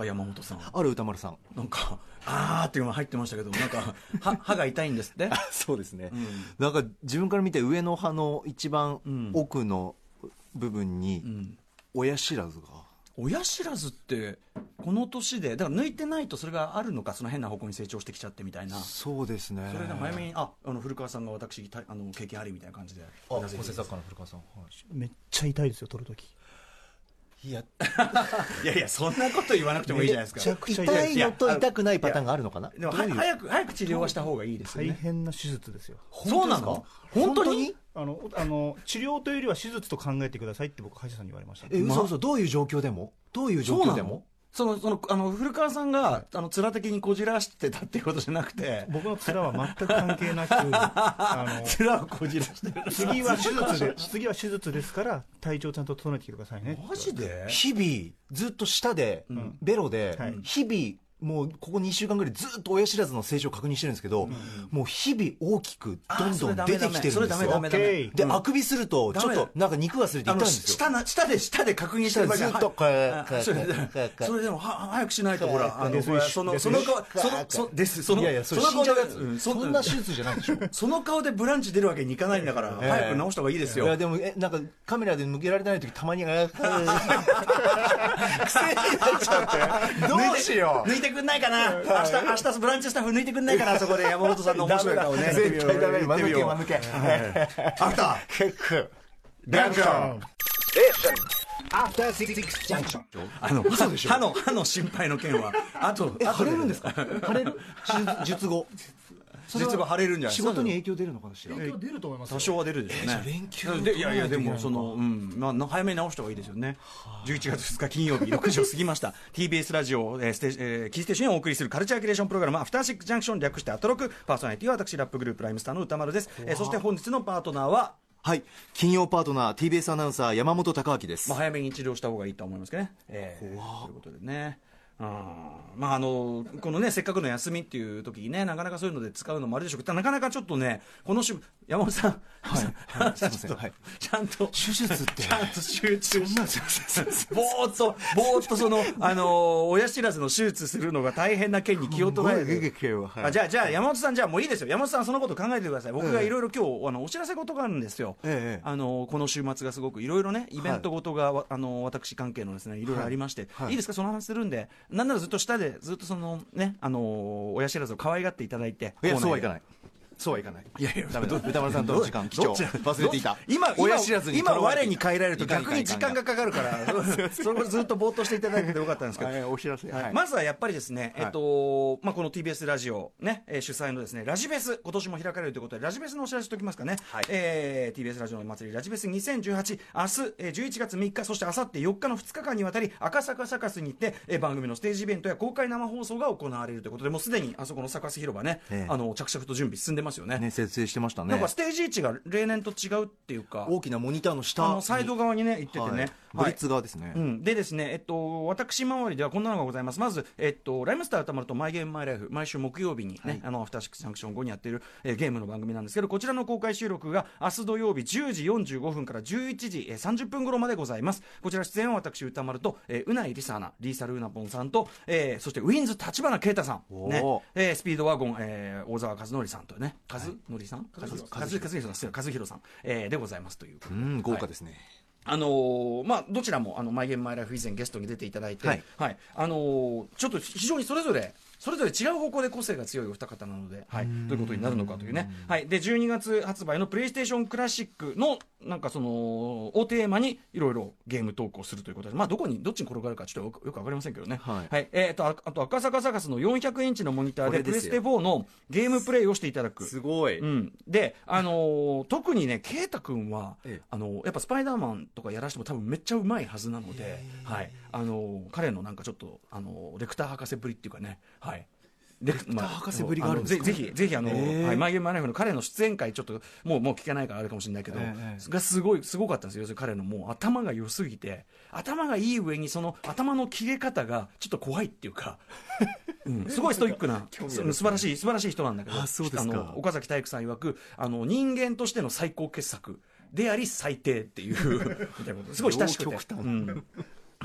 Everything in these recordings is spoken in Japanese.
あ山本さん。ある歌丸さん。なんかあーっていうのが入ってましたけどなんか歯 歯が痛いんですって？そうですね、うん。なんか自分から見て上の歯の一番うん。奥の部分にうん。親知らずが、親知らずってこの年でだから抜いてないとそれがあるのかその変な方向に成長してきちゃってみたいな。そうですね。それで早めにああの古川さんが私たあの経験ありみたいな感じで。あうなずいて構成作家の古川さん、めっちゃ痛いですよ、取るとき。いや。いやいやそんなこと言わなくてもいいじゃないですか。痛いのと痛くないパターンがあるのかな？でも早く早く治療はした方がいいですよ大ね変な手術ですよ。そうなの？本当にあの、あの、治療というよりは手術と考えてくださいって僕、歯医者さんに言われました。え嘘嘘。どういう状況でも？どういう状況でも？そのそのあの古川さんが、あの面的にこじらしてたっていうことじゃなくて。僕の面は全く関係なく、あの、面をこじらしてる。次は手術で、次は手術ですから、体調ちゃんと整えてきてくださいね。マジで？日々ずっと舌で、ん。ベロで、はい。日々もうここ2週間ぐらいずっと親知らずの成長を確認してるんですけど、もう日々大きくどんどん出てきてるんですそれダメダよで、うん。あくびするとちょっとなんか肉がすれて痛いんですよ。下な下で下で確認してるずっとこうあこうそれでそれでもは早くしないとほらあのそのその顔そのそです。そのいやいやそれの顔でそんな手術じゃないでしょ。その顔でブランチ出るわけにいかないんだから、ええ。早く直した方がいいですよ。いやでもえなんかカメラで向けられてない時たまにあ 癖になっちゃってどうしよう。抜いてくんないかな、明日明日ブランチスタッフ抜いてくんないかなそこで。山本さんの面白い顔ね。絶対ダメ。間抜け間抜け。あった。結構。ダンカー After Six Junction. あの歯歯の歯の心配の件は。あとえあと腫れるんですか？腫れる？術術後実は腫れるんじゃない仕事に影響出るのかしら？影響出ると思います多少は出るでしょうね。連休でいやいやでもそのうんまあな早めに直した方がいいですよね。11月2日金曜日6時を過ぎました。TBS ラジオえーステージえーキーステーションをお送りするカルチャーキュレーションプログラムアフターシックスジャンクション略してアトロクパーソナリティは私ラップグループライムスターの歌丸です。えーそして本日のパートナーは？はい金曜パートナー TBS アナウンサー山本貴明ですまあ早めに治療した方がいいと思いますけどね。えーということでね。うん。まああのこのねせっかくの休みっていう時にねなかなかそういうので使うのもあるでしょうけどなかなかちょっとねこの週山本さん、はい。はい。すいません。はい。ちゃんと。手術って。ちゃんと集中そんなすいませんぼーっと、ぼーっとその、あのー親知らずの手術するのが大変な件に気を取られすごいる。激ははい。あじゃあ、じゃあ、山本さん、じゃあもういいですよ。山本さん、そのこと考えてください。僕がええ。いろいろ今日、あの、お知らせ事があるんですよ。ええ。あのーこの週末がすごくいろいろね、イベントごとが、わあのー私関係のですね、い。ろいろありまして、はい。いいですか、その話するんで、なんならずっと下で、ずっとそのね、あのー親知らずを可愛がっていただいて。いやそうはいかないそうはいかない。いやいやダメだ歌丸さんとの時間貴重。忘れていた。今、今親知らずに今、我に返られると逆に時間がかかるから、それずっとぼーっとしていただいててよかったんですけど、はいお知らせ。まずはやっぱりですね、はい。えっとまあ、この TBS ラジオ、ねえー主催のですねラジフェス、今年も開かれるということで、ラジフェスのお知らせしておきますかね、はい。えー TBS ラジオの祭り、ラジフェス2018、明日、えー11月3日、そして明後日4日の2日間にわたり、赤坂サカスに行って、えー番組のステージイベントや公開生放送が行われるということで、もうすでにあそこのサカス広場ね、ええ。あの着々と準備進んでますよね。ね設定してましたね。なんかステージ位置が例年と違うっていうか、大きなモニターの下あのサイド側にね、行っててね、はい。ブリッツ側ですね。うん、でですね、えっと、私周りではこんなのがございます。まず、えっと、ライムスター歌丸とマイゲームマイライフ、毎週木曜日にね、あの、アフターシックスジャンクション後にやっている、えーゲームの番組なんですけど、こちらの公開収録が明日土曜日10時45分から11時、えー30分頃までございます。こちら出演は私歌丸と、えー、うないりさアナ、リーサルうなぽんさんと、えーそしてウィンズ立花啓太さん、ね。えースピードワゴン、えー大沢和則さんとね、和則さん？和弘さん、和弘さん、えーでございますということで。うん豪華ですね。あのーまあ、どちらもあのマイゲームマイライフ以前ゲストに出ていただいて、ははいい。あのーちょっと非常にそれぞれそれぞれ違う方向で個性が強いお二方なので、はい、どういうことになるのかというね、はい、で12月発売のプレイステーションクラシックのなんかそのをテーマにいろいろゲーム投稿するということで、まあ、どこにどっちに転がるかちょっとよくよくわかりませんけどね、はい。えー、とああと赤坂サカスの400インチのモニターでプレステ4のゲームプレイをしていただく。ごい。うん、で、あのー特にね、圭太君は、ええ。あのーやっぱスパイダーマンとかやらしても多分めっちゃうまいはずなので、はい、あのー彼のなんかちょっと、あのーレクター博士ぶりっていうかね、はい。レクター博士ぶりがあるんですか？ぜぜひ、ぜひ、あの、ええはい、マイゲームマイライフの彼の出演会、ちょっと、もう、もう聞けないからあれかもしれないけど、ええがすごい、すごかったんですよ。要するに彼のもう頭が良すぎて、頭がいい上に、その頭の切れ方がちょっと怖いっていうか、うん、すごいストイックな、興味ある。す素晴らしい、素晴らしい人なんだけど、あの岡崎体育さん曰く、あの、人間としての最高傑作であり最低っていう、みたいなこと、すごい親しくて。うん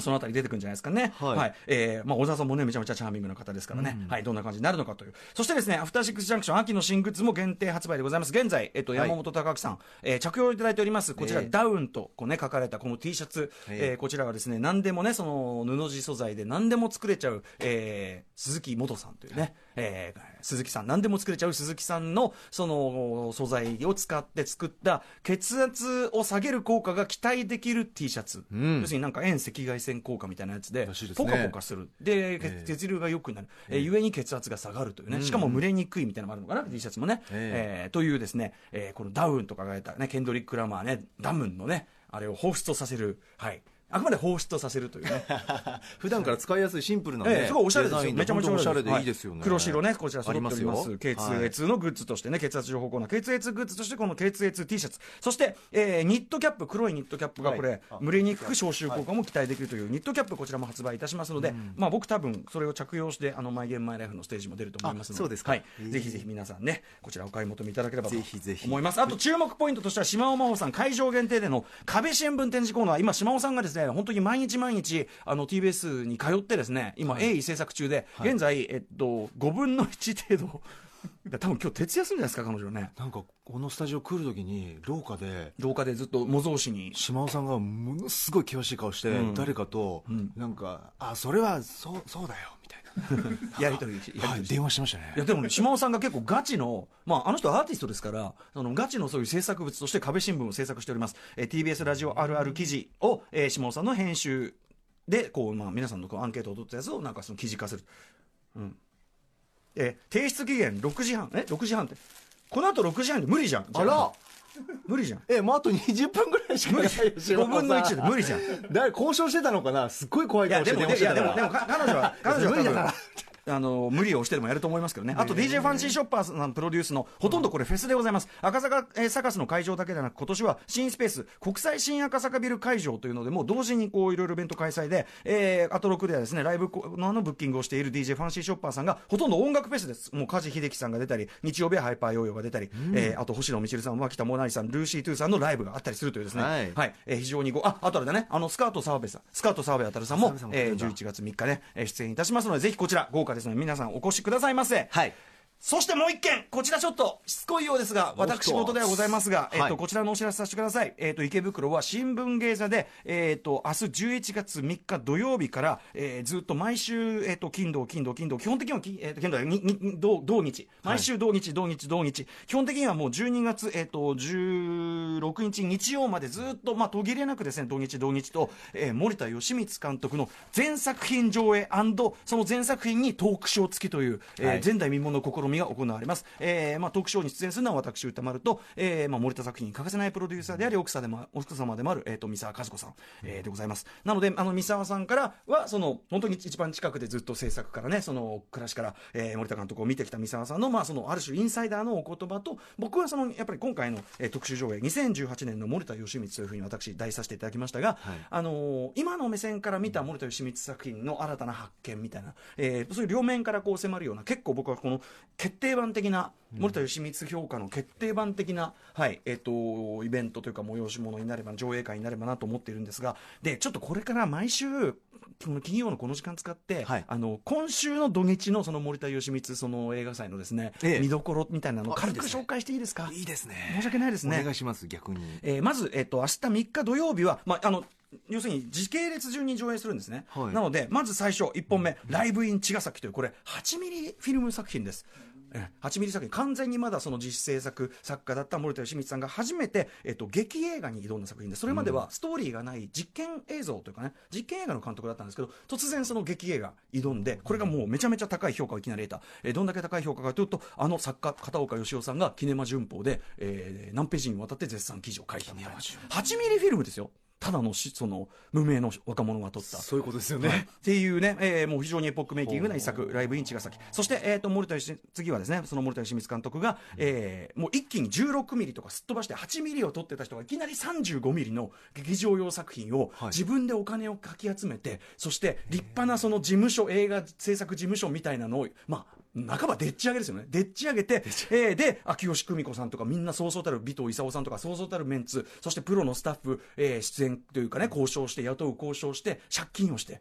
そのあたり出てくるんじゃないですかね。は。はいいえーまあ、小沢さんもね、めちゃめちゃチャーミングな方ですからね。はい。どんな感じになるのかという。そしてですね、アフターシックスジャンクション秋の新グッズも限定発売でございます。現在、えっと、はい山本隆明さん、えー着用いただいております、こちら、ええダウンと、こうね、書かれたこの T シャツ、えええーこちらはですね、何でもね、その、布地素材で何でも作れちゃう、えー鈴木元さんというね、えー鈴木さん、何でも作れちゃう鈴木さんの、その、素材を使って作った、血圧を下げる効果が期待できる T シャツ。ん要するになんか遠赤外線効果みたいなやつでらしいですね。ポカポカする。で、ええ。血流が良くなる、えーゆえに血圧が下がるというね、しかも蒸れにくいみたいなのもあるのかな、T シャツもね、ええ。ーというですね、えーこのダウンとかがれた、ね、ケンドリック・ラマーねダムンのねあれを放出させるはいあくまで放出させるというね。普段から使いやすいシンプルなね、ええすごいおしゃれですよ。めちゃめちゃおしゃれはでいいですよね。黒白ね、こちら揃っております。血ますよ。圧のグッズとしてね、血圧情報コーナー、血圧グッズとしてこの血圧 T シャツ。そして、えーニットキャップ、黒いニットキャップがこれ、はい蒸れにくく消臭効果も期待できるというニットキャップ、こちらも発売いたしますので、まあ僕多分それを着用して、あの、マイゲームマイライフのステージも出ると思いますので、あそうですか。はい。ぜひぜひ皆さんね、こちらお買い求めいただければとぜひぜひ。思います。あと注目ポイントとしては、島尾真帆さん会場限定での壁新聞展示コーナー、今島尾さんがですね、本当に毎日毎日、あの TBS に通ってですね、今鋭意制作中で、現在、えっと、5分の1程度、多分今日徹夜するんじゃないですか、彼女ね。なんかこのスタジオ来るときに廊下で廊下でずっと模造紙に。島尾さんがものすごい険しい顔して、うん。誰かと、なんかあそれはそうそうだよみたいな やりとりやりとりはい電話してましたねいやでもね、島尾さんが結構ガチの、まあ、あの人はアーティストですから、そのガチのそういう制作物として壁新聞を制作しております。えー TBS ラジオあるある記事を、えー島尾さんの編集で、こう、まあ、皆さんのこうアンケートを取ったやつを、なんかその記事化する。うん。えー提出期限6時半、え ?6 時半って。この後6時半で無理じゃん。あら無理じゃん。えもうあと20分ぐらいしかないよ5分の1で。無理じゃん。誰交渉してたのかな？すっごい怖い顔してでもいやでもでもか彼女は彼女は無理だからあの無理をしてでもやると思いますけどね、あと DJ ファンシーショッパーさんプロデュースのほとんどこれフェスでございます、赤坂、えーサカスの会場だけでなく、今年は新スペース、国際新赤坂ビル会場というので、もう同時にこういろいろイベント開催で、えー、アトロクではですねライブのあのブッキングをしている DJ ファンシーショッパーさんが、ほとんど音楽フェスです、もうカジヒデキさんが出たり、日曜日はハイパーヨーヨーが出たり、えーあと星野みちるさん、脇田もなりさん、ルーシー・トゥーさんのライブがあったりするというですね、はい。はい。えー非常にこうああとあれだね、あのスカート澤部さん、スカート澤部わたるさんもえーるんだ11月3日ね、えー出演いたしますので、ぜひこちら、豪華ですね、皆さんお越しくださいませ。はいそしてもう一件、こちらちょっとしつこいようですが、私事ではございますが、えっ、と、はいこちらのお知らせさせてください。えっ、と、池袋は新聞芸座で、えっ、と、明日11月3日土曜日から、えーずっと毎週、えっ、と、金土、金土、金土、基本的にはき、えっ、と、金土はにに土、土日。毎週土日、土日、土日。基本的にはもう12月、えっ、と、16日日曜までずっと、まあ、途切れなくですね、土日、土日と、えー森田義満監督の全作品上映その全作品にトークショー付きという、え前代未聞の試みが行われます。えーまあ、トークショーに出演するのは私、歌丸と、えーまあ、森田作品に欠かせないプロデューサーであり、奥様でも奥様でもある、えー、と三沢和子さん、えーでございます。なので、あの三沢さんからは、その本当に一番近くでずっと制作からね、その暮らしから、えー森田監督を見てきた三沢さんの、まあ、そのある種インサイダーのお言葉と、僕はそのやっぱり今回の、えー特集上映、2018年の森田義満というふうに私、題させていただきましたが、はいあのー今の目線から見た森田義満作品の新たな発見みたいな、えーそういう両面からこう迫るような、結構僕はこの決定版的な、森田義満評価の決定版的な、はいえっとイベントというか、催し物になれば、上映会になればなと思っているんですが、でちょっとこれから毎週、この金曜のこの時間使って、はい。あの今週の土日のその森田義満その映画祭のですね、ええ。見どころみたいなのを軽く紹介していいですか？いいですね。申し訳ないですね。お願いします逆に。えーまず、えっと明日3日土曜日は、まあ、あの要するに時系列順に上映するんですね、はい。なのでまず最初1本目「ライブイン茅ヶ崎」というこれ8ミリフィルム作品です。え8ミリ作品。完全にまだその自主制作作家だった森田義満さんが初めて、えっと、劇映画に挑んだ作品でそれまではストーリーがない実験映像というかね実験映画の監督だったんですけど突然その劇映画挑んでこれがもうめちゃめちゃ高い評価をいきなり得た、えーどんだけ高い評価かというとあの作家片岡義雄さんがキネマ旬報で、えー何ページにわたって絶賛記事を書いたみたいな。8ミリフィルムですよただのしその無名の若者が撮った。そういうことですよはい。ねっていうね、えーもう非常にエポックメイキングな一作、ライブイン茅ヶ崎。そして、えっ、と、森田義、次はですね、その森田義満監督が、えーもう一気に16ミリとかすっ飛ばして8ミリを撮ってた人がいきなり35ミリの劇場用作品をはい。自分でお金をかき集めて、そして立派なその事務所、映画制作事務所みたいなのを、まあ、半ばでっち上げですよね。でっち上げて、えーで、秋吉久美子さんとか、みんなそうそうたる尾藤勲さんとか、そうそうたるメンツ、そしてプロのスタッフ、えー出演というかね、交渉して、雇う交渉して、借金をして、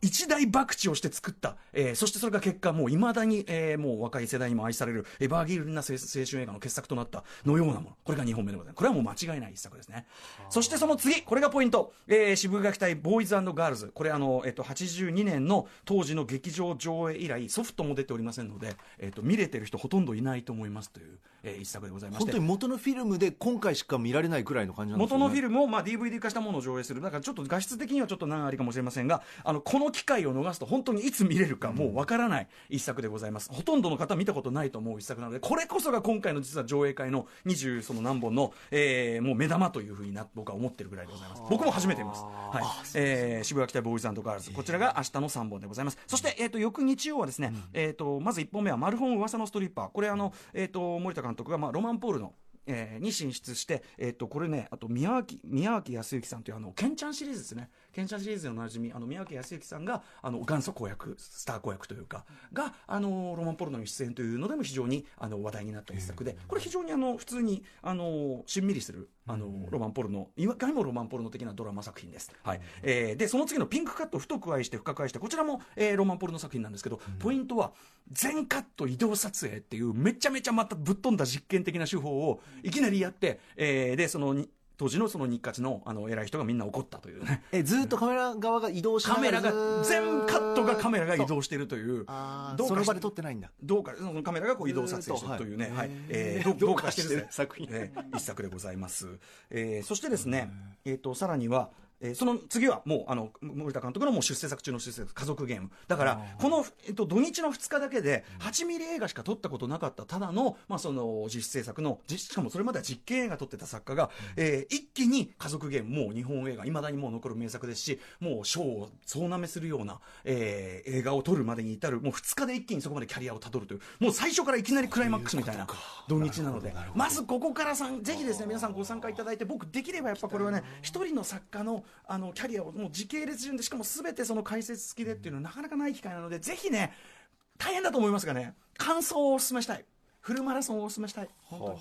一大博打をして作った、えーそしてそれが結果、もういまだに、えーもう若い世代にも愛される、エバーギルな青青春映画の傑作となったのようなもの。これが2本目でございます。これはもう間違いない一作ですね。そしてその次、これがポイント。えー渋谷期待ボーイズガールズ。これあの、えっと、82年の当時の劇場上映以来、ソフトも出ておりませんので、えっと、見れてる人ほとんどいないと思いますという、えー一作でございまして。本当に元のフィルムで今回しか見られないくらいの感じなんですよね元のフィルムを、まあ、DVD 化したものを上映する、だからちょっと画質的にはちょっと難ありかもしれませんが、あのこの機会を逃すと、本当にいつ見れるか、もうわからない一作でございます、ほとんどの方、見たことないと思う一作なので、これこそが今回の実は上映会の20その何本の、えーもう目玉というふうにな僕は思ってるぐらいでございます、僕も初めて見ます、はい。えー渋谷北ボーイズガールズ、こちらが明日の3本でございます、そして、えー、と翌日曜はですね、えー、とまず1本目は、マルホン噂のストリッパー、これあの、えー、と森田監督が、まあ、ロマンポールのえーに進出して、えっとこれね、あと宮脇宮脇康之さんというあのケンちゃんシリーズですね、ケンちゃんシリーズでおなじみ、あの宮脇康之さんがあの元祖公役、スター公役というか、があのロマンポルノに出演というのでも非常にあの話題になった一作で、これ、非常にあの普通にあのしんみりするあのロマンポルノ、いわかにもロマンポルノ的なドラマ作品です。はい。えーでその次のピンクカット、太く愛して深く愛して、こちらも、えーロマンポルノ作品なんですけど、ポイントは全カット移動撮影っていう、めちゃめちゃまたぶっ飛んだ実験的な手法をいきなりやって、えーでそのに当時のその日活のあの偉い人がみんな怒ったというね。えずーっとカメラ側が移動しなカメラが全カットがカメラが移動しているという。どうその場で撮ってないんだ。どうかそのカメラがこう移動撮影してるというね、はい。はいえーどうかしてる。作品、えー一作でございます、えーそしてですね、えー、とさらにはえーその次はもうあの森田監督のもう出世作中の出世作家族ゲーム。だからこの、えっと土日の2日だけで8ミリ映画しか撮ったことなかったただの,、まあその実制作の実しかもそれまでは実験映画撮ってた作家が、えー一気に家族ゲームもう日本映画いまだにもう残る名作ですしもう賞を総なめするような、えー映画を撮るまでに至るもう2日で一気にそこまでキャリアをたどるというもう最初からいきなりクライマックスみたいな土日なので。まずここからさんぜひですね皆さんご参加いただいて僕できればやっぱこれはね一人の作家のあのキャリアをもう時系列順でしかも全てその解説付きでっていうのはなかなかない機会なのでぜひね大変だと思いますがね感想をお勧めしたい。フルマラソンをお勧めしたい。本当に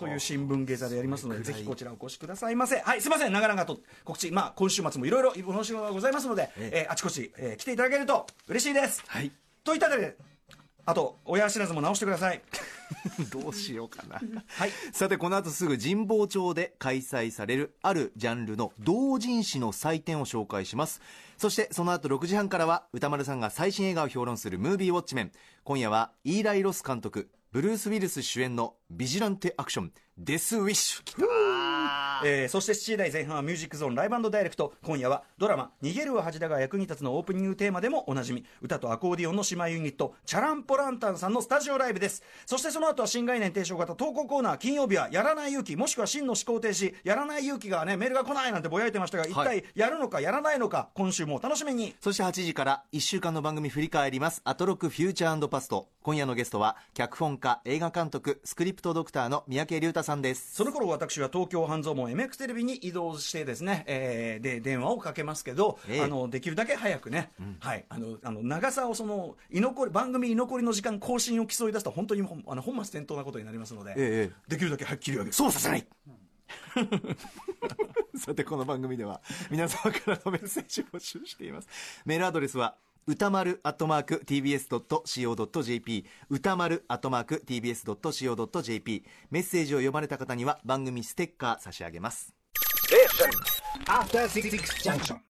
という新聞芸座でやりますのでぜひこちらお越しくださいませ。はいすいません。長々と告知。まあ今週末もいろいろお話がございますので、えーあちこち、えー来ていただけると嬉しいです。はい。といったあたりであと親知らずも直してください。どうしようかな。はい。さてこの後すぐ神保町で開催されるあるジャンルの同人誌の祭典を紹介します。そしてその後6時半からは歌丸さんが最新映画を評論するムービーウォッチメン。今夜はイーライ・ロス監督ブルース・ウィルス主演のビジランテアクションデス・ウィッシュ来たえーそして7時台前半はミュージックゾーンライブダイレクト。今夜はドラマ「逃げるは恥だが役に立つ」のオープニングテーマでもおなじみ。歌とアコーディオンの姉妹ユニットチャランポランタンさんのスタジオライブです。そしてその後は新概念提唱型投稿コーナー金曜日はやらない勇気もしくは真の思考停止やらない勇気がねメールが来ないなんてぼやいてましたが一体やるのかやらないのか今週もお楽しみに。そして8時から1週間の番組振り返ります。アトロクフューチャーパスト今夜のゲストは脚本家映画監督スクリプトドクターの三宅龍太さんです。その頃私は東京半蔵門 MX テレビに移動してですね、えーで電話をかけますけど、ええ。あのできるだけ早くね、はい、あのあの長さをその居残り番組居残りの時間更新を競い出すと本当にあの本末転倒なことになりますので、ええできるだけはっきり上げる。そうさせない。さてこの番組では皆様からのメッセージを募集しています。メールアドレスは歌丸アットマーク TBS.CO.JP 歌丸アットマーク TBS.CO.JP メッセージを読まれた方には番組ステッカー差し上げます。After Six Junction.